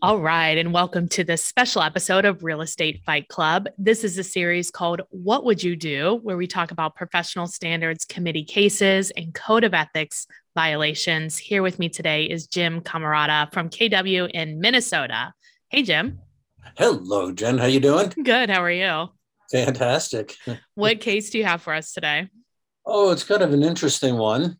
All right, and welcome to this special episode of Real Estate Fight Club. This is a series called What Would You Do, where we talk about professional standards committee cases and code of ethics violations. Here with me today is Jim Camarada from KW in Minnesota. Hey, Jim. Hello, Jen. How you doing? Good. How are you? Fantastic. What case do you have for us today? Oh, it's kind of an interesting one.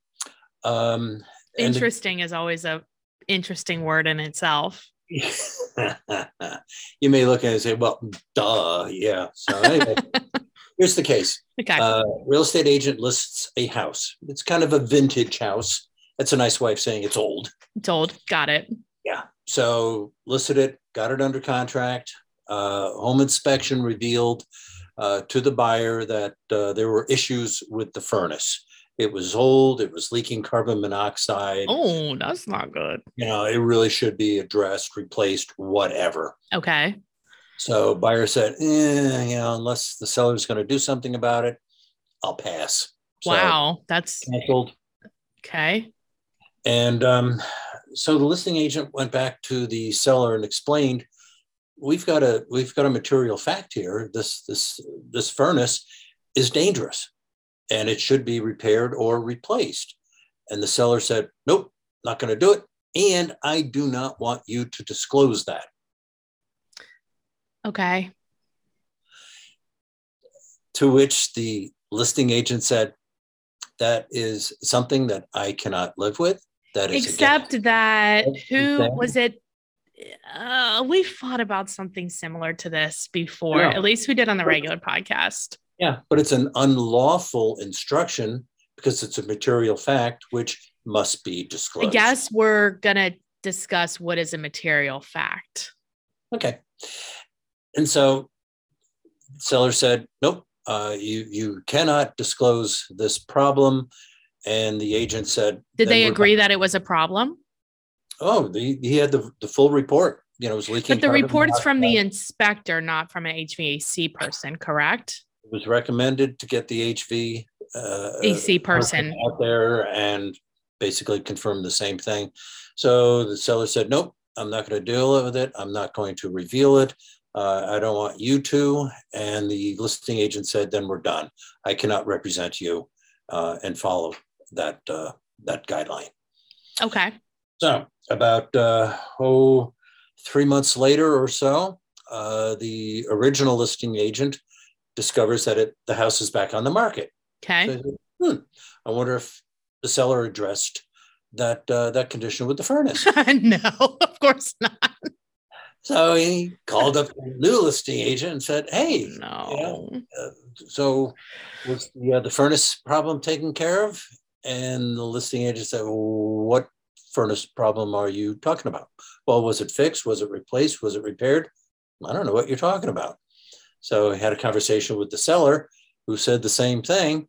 Um, Interesting is always a interesting word in itself. you may look at it and say, well, duh, yeah. So anyway, here's the case. Okay. Uh, real estate agent lists a house. It's kind of a vintage house. That's a nice way of saying it's old. It's old. Got it. Yeah. So listed it, got it under contract. Uh, home inspection revealed uh, to the buyer that uh, there were issues with the furnace. It was old. It was leaking carbon monoxide. Oh, that's not good. You know, it really should be addressed, replaced, whatever. Okay. So buyer said, eh, you know, unless the seller's going to do something about it, I'll pass. So wow. That's canceled. okay. And um, so the listing agent went back to the seller and explained, we've got a we've got a material fact here. This this this furnace is dangerous, and it should be repaired or replaced. And the seller said, nope, not going to do it, and I do not want you to disclose that. Okay. To which the listing agent said, that is something that I cannot live with. That is Except against- that who was it? Uh, we fought about something similar to this before. Yeah. At least we did on the regular podcast. Yeah, but it's an unlawful instruction because it's a material fact which must be disclosed. I guess we're gonna discuss what is a material fact. Okay. And so seller said, nope, uh, you you cannot disclose this problem. And the agent said, Did they agree that it was a problem? Oh, the, he had the, the full report. You know, it was leaking. But the report is from the inspector, not from an HVAC person, correct? It was recommended to get the HV uh, AC person. out there and basically confirm the same thing. So the seller said, nope, I'm not going to deal with it. I'm not going to reveal it. Uh, I don't want you to. And the listing agent said, then we're done. I cannot represent you uh, and follow that uh, that guideline. Okay. So about uh, oh, three months later or so, uh, the original listing agent discovers that it, the house is back on the market. Okay. So, hmm, I wonder if the seller addressed that uh, that condition with the furnace. no, of course not. so he called up the new listing agent and said, "Hey, No. uh, so was the, uh, the furnace problem taken care of?" And the listing agent said, "What furnace problem are you talking about? Well, was it fixed? Was it replaced? Was it repaired? I don't know what you're talking about." So he had a conversation with the seller, who said the same thing.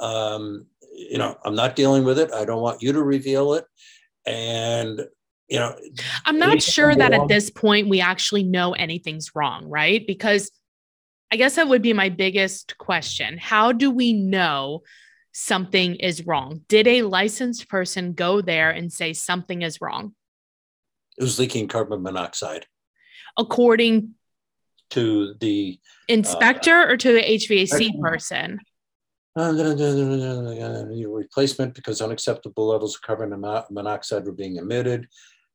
Um, you know, I'm not dealing with it. I don't want you to reveal it. And you know, I'm not sure that wrong? at this point we actually know anything's wrong, right? Because I guess that would be my biggest question. How do we know something is wrong? Did a licensed person go there and say something is wrong it was leaking carbon monoxide according to the inspector or to the HVAC person? uh, replacement because unacceptable levels of carbon monoxide were being emitted.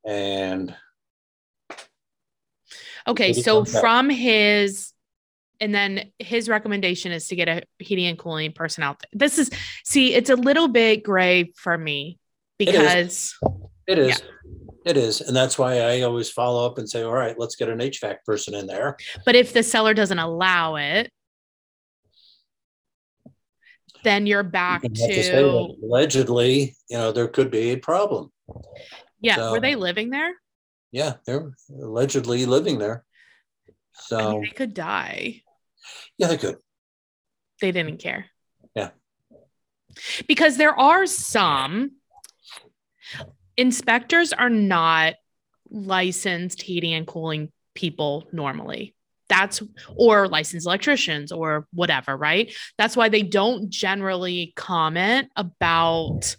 And Okay, so from his and then his recommendation is to get a heating and cooling person out there. This is see, it's a little bit gray for me It is. because it is, it is. And that's why I always follow up and say, all right, let's get an HVAC person in there. but if the seller doesn't allow it, then you're back You to say to allegedly, you know, there could be a problem. yeah. so- were they living there? Yeah, they're allegedly living there. I So mean, they could die. yeah, they could. They didn't care. Yeah. Because there are some inspectors are not licensed heating and cooling people normally. That's or licensed electricians or whatever, right? That's why they don't generally comment about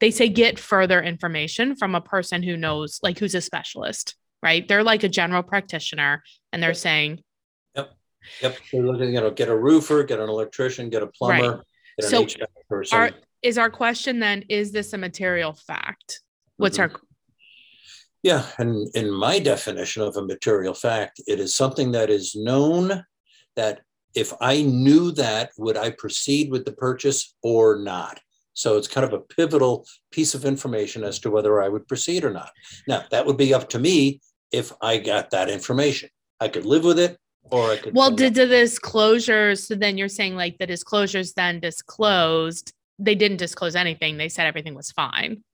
they say get further information from a person who knows like who's a specialist. right? They're like a general practitioner and they're saying, Yep. Yep. They're looking, you know, get a roofer, get an electrician, get a plumber, Right. get an So HVAC person. are, is our question then, is this a material fact? What's our, mm-hmm. Yeah, and in my definition of a material fact, it is something that is known that if I knew that, would I proceed with the purchase or not? So it's kind of a pivotal piece of information as to whether I would proceed or not. Now, that would be up to me if I got that information. I could live with it or I could. well, did the disclosures, so then you're saying like the disclosures then disclosed, they didn't disclose anything. They said everything was fine.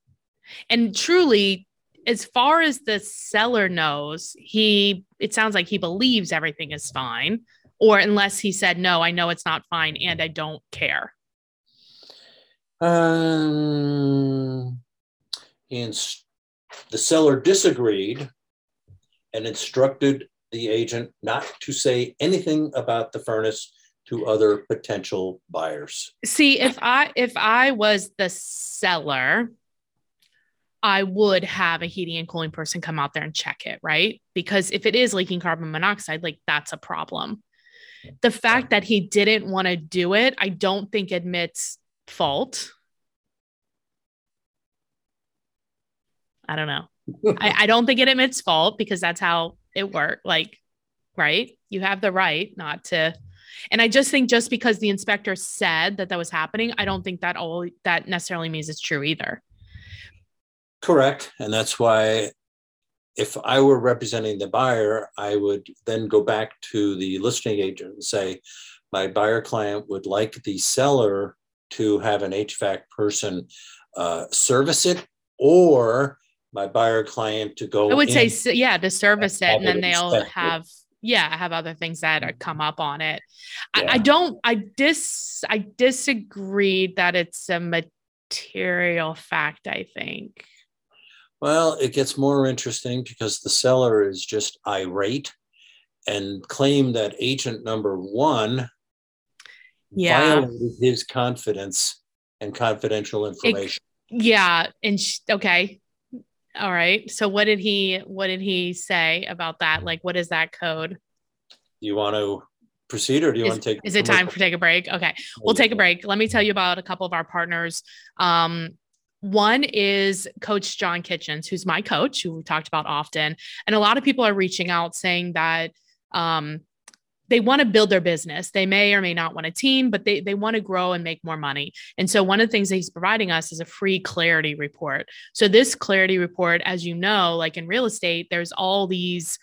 And truly, as far as the seller knows, he, it sounds like he believes everything is fine. Or unless he said, no, I know it's not fine and I don't care. Um, ins- the seller disagreed and instructed the agent not to say anything about the furnace to other potential buyers. See, if I if I was the seller, I would have a heating and cooling person come out there and check it, right? Because if it is leaking carbon monoxide, like that's a problem. The fact that he didn't want to do it, I don't think admits fault. I don't know. I, I don't think it admits fault because that's how it worked. Like, right? You have the right not to. And I just think just because the inspector said that that was happening, I don't think that all that necessarily means it's true either. Correct. And that's why if I were representing the buyer, I would then go back to the listing agent and say, my buyer client would like the seller to have an HVAC person uh, service it or my buyer client to go I would say, yeah, to service it, and then they'll have, yeah, have other things that come up on it. I, I don't, I dis, I disagreed that it's a material fact. I think. Well, it gets more interesting because the seller is just irate and claimed that agent number one Yeah. violated his confidence and confidential information. Yeah, and sh- okay, all right. So what did he, what did he say about that? Like, what is that code? Do you want to proceed or do you Is, want to take? is it time for take a break? Okay. we'll take a break. Let me tell you about a couple of our partners. Um, one is Coach John Kitchens, who's my coach, who we talked about often. And a lot of people are reaching out saying that um, they want to build their business. They may or may not want a team, but they, they want to grow and make more money. And so, one of the things that he's providing us is a free clarity report. So, this clarity report, as you know, like in real estate, there's all these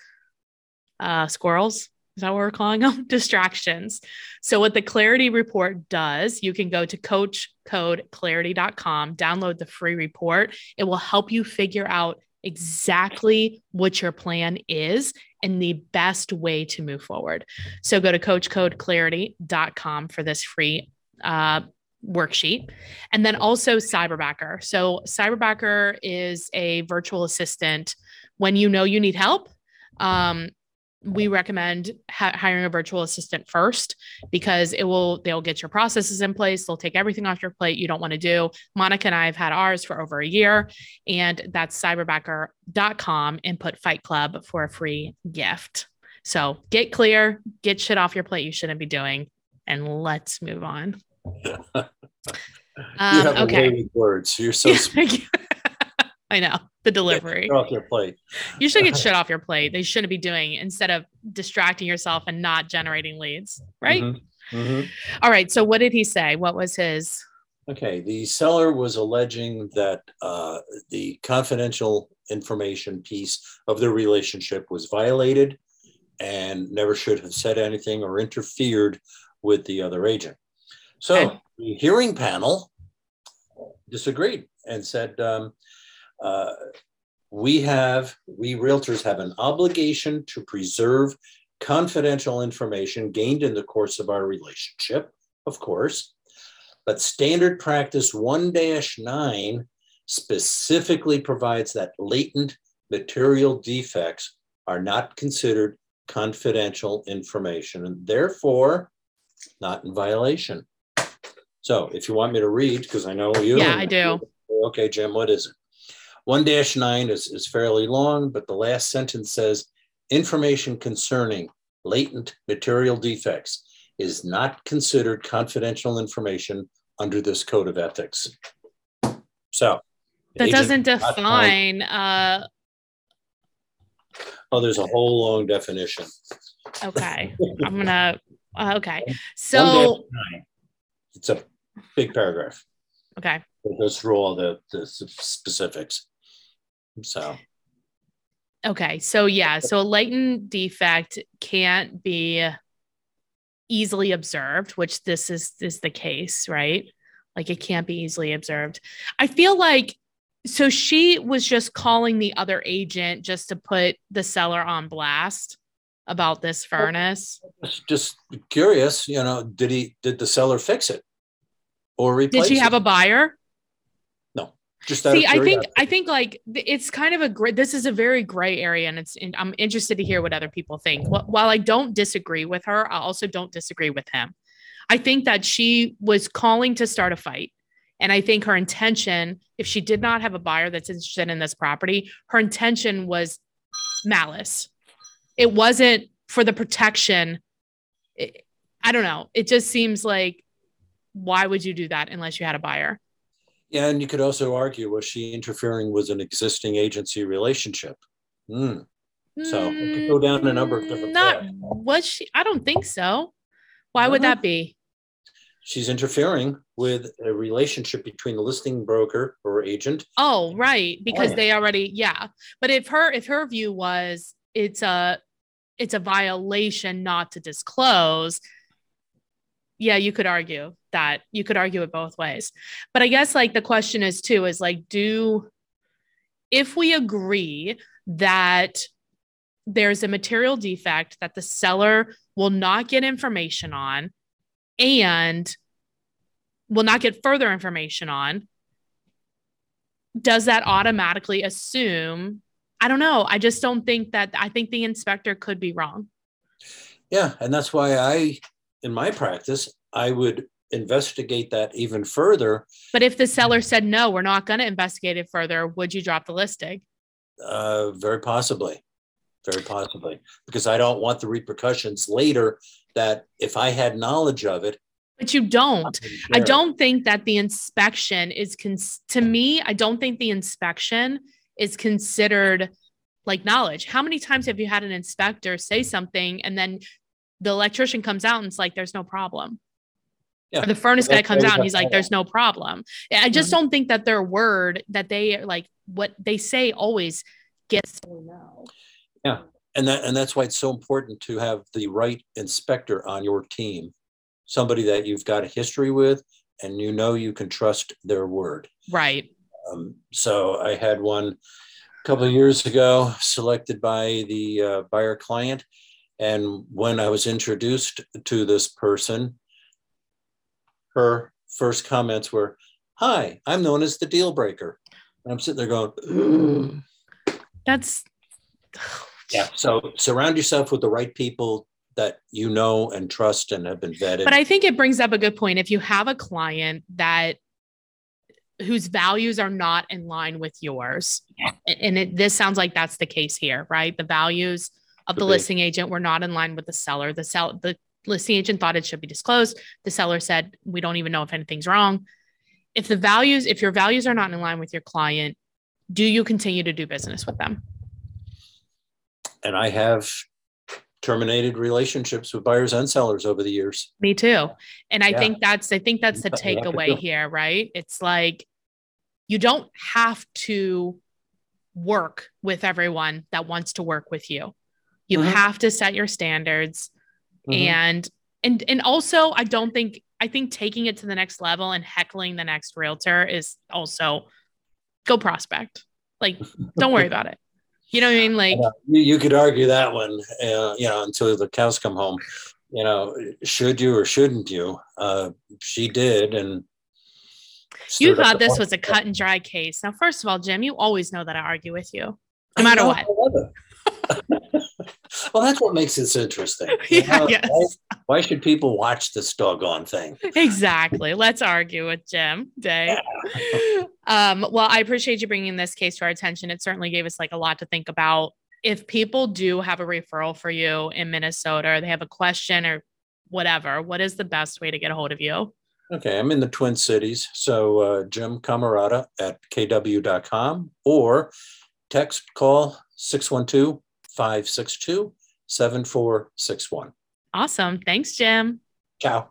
uh, squirrels. Is that what we're calling them? Distractions. So, what the Clarity Report does, you can go to coachcodeclarity.com, download the free report. It will help you figure out exactly what your plan is and the best way to move forward. So, go to coachcodeclarity.com for this free uh, worksheet. And then also Cyberbacker. So, Cyberbacker is a virtual assistant when you know you need help. Um, we recommend ha- hiring a virtual assistant first because it will they'll get your processes in place. They'll take everything off your plate you don't want to do. Monica and i have had ours for over a year and that's cyberbacker.com and put fight club for a free gift. So get clear get shit off your plate you shouldn't be doing and let's move on. You um, have a okay. way with words. You're so. i know the delivery Get off your plate. You should get shit off your plate. They shouldn't be doing instead of distracting yourself and not generating leads, right? Mhm, mhm. All right. So what did he say? What was his? Okay, the seller was alleging that uh, the confidential information piece of their relationship was violated and never should have said anything or interfered with the other agent. So Okay. the hearing panel disagreed and said, um, uh, we have, we realtors have an obligation to preserve confidential information gained in the course of our relationship, of course. But standard practice 1 9 specifically provides that latent material defects are not considered confidential information and therefore not in violation. So if you want me to read, because I know you. Yeah, I do. Okay, Jim, what is it? 1 9 is, is fairly long, but the last sentence says information concerning latent material defects is not considered confidential information under this code of ethics. So that doesn't define. Uh... Oh, there's a whole long definition. Okay, I'm gonna. Uh, okay, so it's a big paragraph. Okay, it goes through all the the specifics. So. Okay, so yeah, so a latent defect can't be easily observed, which this is is the case, right? Like it can't be easily observed. I feel like so she was just calling the other agent just to put the seller on blast about this furnace. Just curious, you know, did he did the seller fix it or replace? Did she have it? a buyer? Just see, I think I think like it's kind of a great. This is a very gray area, and it's. I'm interested to hear what other people think. While I don't disagree with her, I also don't disagree with him. I think that she was calling to start a fight. And I think her intention, if she did not have a buyer that's interested in this property, her intention was malice. It wasn't for the protection. It, I don't know. It just seems like, why would you do that unless you had a buyer? And you could also argue was she interfering with an existing agency relationship? Mm. So it could go down a number of different. Not paths. was she? I don't think so. Why would that be? she's interfering with a relationship between the listing broker or agent. Oh, right, because they already yeah. But if her if her view was it's a it's a violation not to disclose, yeah, you could argue that. You could argue it both ways. But I guess like the question is too is like do if we agree that there's a material defect that the seller will not get information on and will not get further information on, does that automatically assume? I don't know. I just don't think that, I think the inspector could be wrong. Yeah. And that's why I, in my practice, I would investigate that even further. But if the seller said, no, we're not going to investigate it further, would you drop the listing? Uh, very possibly. Very possibly. Because I don't want the repercussions later that if I had knowledge of it, but you don't. I don't think that the inspection is cons- to me, I don't think the inspection is considered like knowledge. How many times have you had an inspector say something and then the electrician comes out and it's like there's no problem? Yeah. Or the furnace guy comes out and he's like, there's no problem. I just don't think that their word that they like what they say always gets Yeah. And that and that's why it's so important to have the right inspector on your team. Somebody that you've got a history with and you know you can trust their word. Right. Um, so i had one a couple of years ago selected by the uh, buyer client and when i was introduced to this person her first comments were hi i'm known as the deal breaker and i'm sitting there going that's yeah. So surround yourself with the right people that you know and trust and have been vetted. But I think it brings up a good point. If you have a client that whose values are not in line with yours, and it, this sounds like that's the case here, right? The values of the listing agent were not in line with the seller. The sell the listing agent thought it should be disclosed. The seller said, "We don't even know if anything's wrong." If the values, if your values are not in line with your client, do you continue to do business with them? and I have terminated relationships with buyers and sellers over the years. Me too. And I yeah. think that's I think that's the takeaway here, right? It's like you don't have to work with everyone that wants to work with you. You mm-hmm. have to set your standards mm-hmm. and and and also I don't think I think taking it to the next level and heckling the next realtor is also go prospect. Like don't worry about it. You know what I mean? Like you, you, could argue that one, uh, you know, until the cows come home. You know, should you or shouldn't you? Uh, she did, and you thought this was a cut and dry case. Now, first of all, Jim, you always know that I argue with you, no matter what. Well, that's what makes this interesting. yeah, yes. why, why, should people watch this doggone thing? Exactly. Let's argue with Jim Day. Yeah. Um, well, I appreciate you bringing this case to our attention. It certainly gave us like a lot to think about. If people do have a referral for you in Minnesota, or they have a question or whatever, what is the best way to get a hold of you? Okay, I'm in the Twin Cities. So uh, Jim Camarada at kw.com or text call 612 562 7461. Awesome. Thanks, Jim. Ciao.